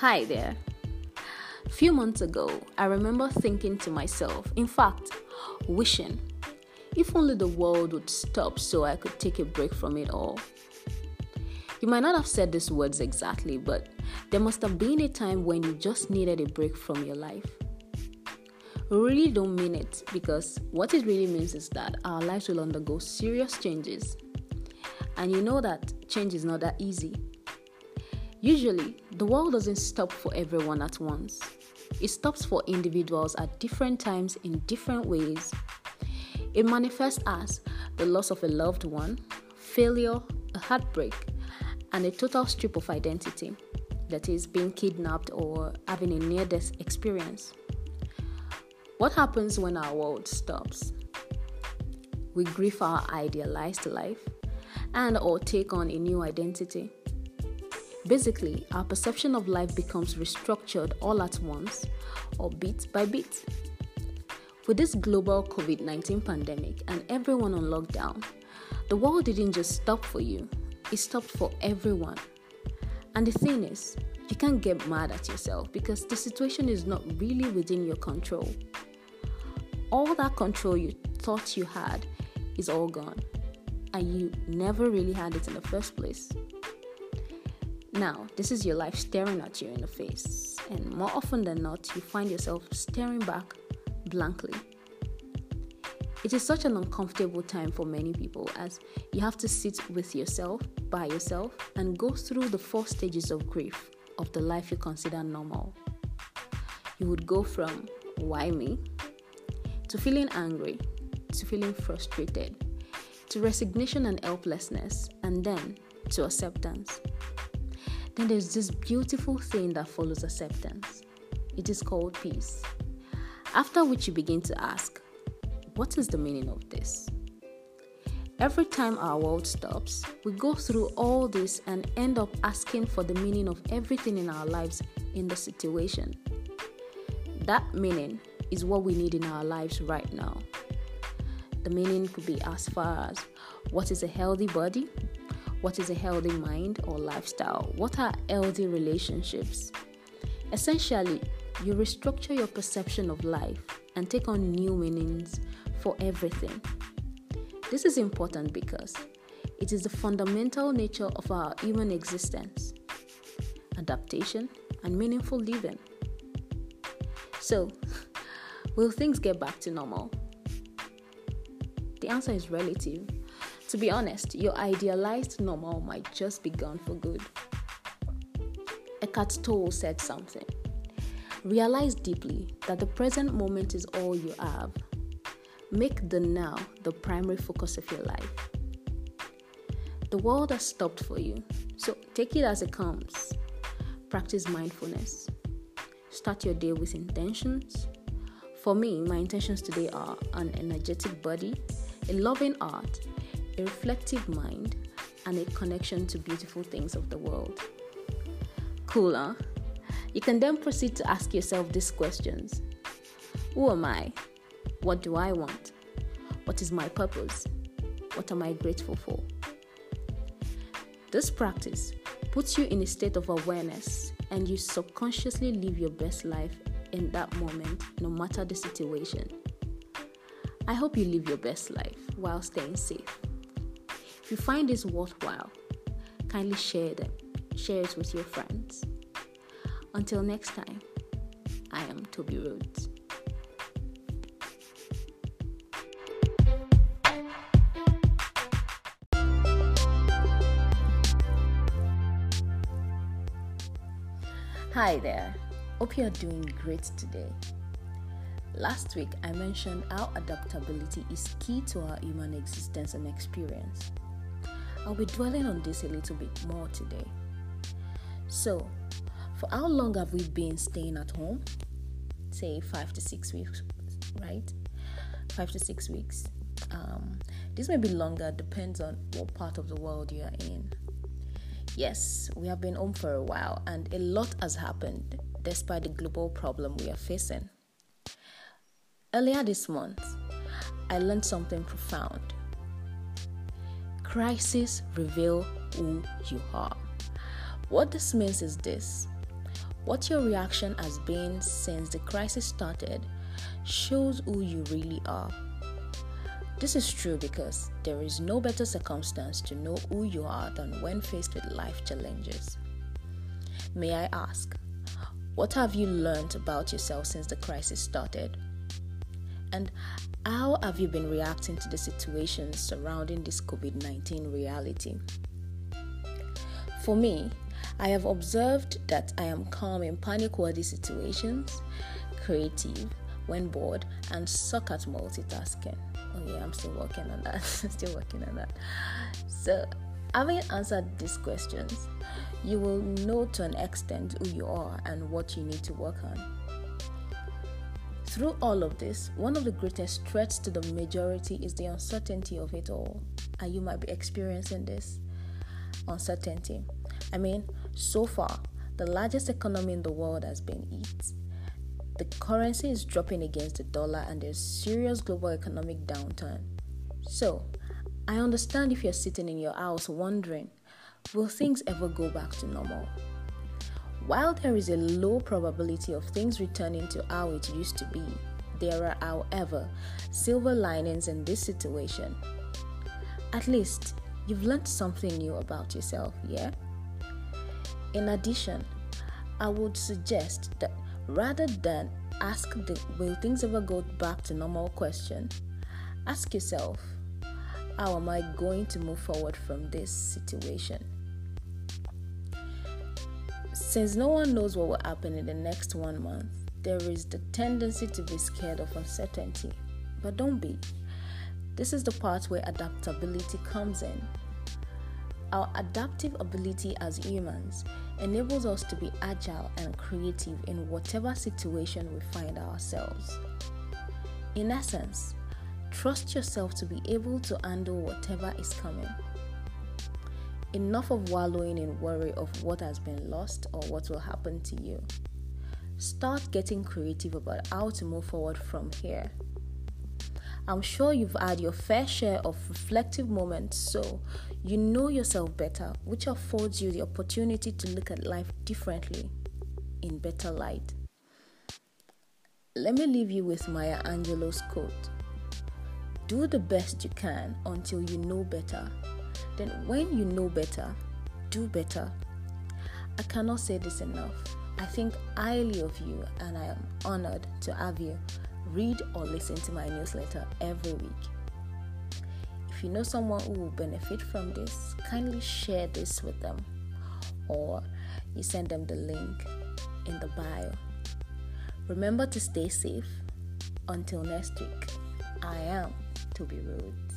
Hi there. Few months ago, I remember thinking to myself, in fact, wishing, if only the world would stop so I could take a break from it all. You might not have said these words exactly, but there must have been a time when you just needed a break from your life. We really don't mean it because what it really means is that our lives will undergo serious changes. And you know that change is not that easy. Usually, the world doesn't stop for everyone at once. It stops for individuals at different times in different ways. It manifests as the loss of a loved one, failure, a heartbreak, and a total strip of identity that is, being kidnapped or having a near death experience. What happens when our world stops? We grieve our idealized life and or take on a new identity. Basically, our perception of life becomes restructured all at once or bit by bit. With this global COVID 19 pandemic and everyone on lockdown, the world didn't just stop for you, it stopped for everyone. And the thing is, you can't get mad at yourself because the situation is not really within your control. All that control you thought you had is all gone, and you never really had it in the first place. Now, this is your life staring at you in the face, and more often than not, you find yourself staring back blankly. It is such an uncomfortable time for many people as you have to sit with yourself, by yourself, and go through the four stages of grief of the life you consider normal. You would go from why me to feeling angry to feeling frustrated to resignation and helplessness, and then to acceptance. Then there's this beautiful thing that follows acceptance. It is called peace. After which you begin to ask, what is the meaning of this? Every time our world stops, we go through all this and end up asking for the meaning of everything in our lives in the situation. That meaning is what we need in our lives right now. The meaning could be as far as what is a healthy body, what is a healthy mind or lifestyle, what are healthy relationships. Essentially, you restructure your perception of life and take on new meanings for everything. This is important because it is the fundamental nature of our human existence adaptation and meaningful living. So, will things get back to normal? The answer is relative. To be honest, your idealized normal might just be gone for good. Eckhart Tolle said something. Realize deeply that the present moment is all you have. Make the now the primary focus of your life. The world has stopped for you, so take it as it comes. Practice mindfulness. Start your day with intentions. For me, my intentions today are an energetic body, a loving heart, a reflective mind, and a connection to beautiful things of the world. Cool, huh? You can then proceed to ask yourself these questions Who am I? What do I want? What is my purpose? What am I grateful for? This practice puts you in a state of awareness and you subconsciously live your best life in that moment, no matter the situation. I hope you live your best life while staying safe. If you find this worthwhile, kindly share them. Share it with your friends. Until next time, I am Tobby Rhodes. Hi there. Hope you are doing great today. Last week, I mentioned how adaptability is key to our human existence and experience. I'll be dwelling on this a little bit more today. So, for how long have we been staying at home? Say five to six weeks, right? Five to six weeks. Um, this may be longer, depends on what part of the world you are in. Yes, we have been home for a while, and a lot has happened despite the global problem we are facing. Earlier this month, I learned something profound. Crisis reveal who you are. What this means is this What your reaction has been since the crisis started shows who you really are. This is true because there is no better circumstance to know who you are than when faced with life challenges. May I ask, what have you learned about yourself since the crisis started? And how have you been reacting to the situations surrounding this COVID 19 reality? For me, I have observed that I am calm in panic worthy situations, creative when bored, and suck at multitasking. Oh, yeah, I'm still working on that. still working on that. So, having answered these questions, you will know to an extent who you are and what you need to work on. Through all of this, one of the greatest threats to the majority is the uncertainty of it all. And you might be experiencing this uncertainty. I mean, so far, the largest economy in the world has been hit. The currency is dropping against the dollar, and there's serious global economic downturn. So, I understand if you're sitting in your house wondering, will things ever go back to normal? While there is a low probability of things returning to how it used to be, there are, however, silver linings in this situation. At least, you've learned something new about yourself, yeah? In addition, I would suggest that rather than ask the will things ever go back to normal question, ask yourself, how am I going to move forward from this situation? Since no one knows what will happen in the next one month, there is the tendency to be scared of uncertainty. But don't be. This is the part where adaptability comes in. Our adaptive ability as humans enables us to be agile and creative in whatever situation we find ourselves. In essence, trust yourself to be able to handle whatever is coming. Enough of wallowing in worry of what has been lost or what will happen to you. Start getting creative about how to move forward from here. I'm sure you've had your fair share of reflective moments, so you know yourself better, which affords you the opportunity to look at life differently, in better light. Let me leave you with Maya Angelou's quote Do the best you can until you know better then when you know better, do better. I cannot say this enough. I think highly of you and I am honored to have you read or listen to my newsletter every week. If you know someone who will benefit from this, kindly share this with them or you send them the link in the bio. Remember to stay safe. Until next week, I am Tobby Rhodes.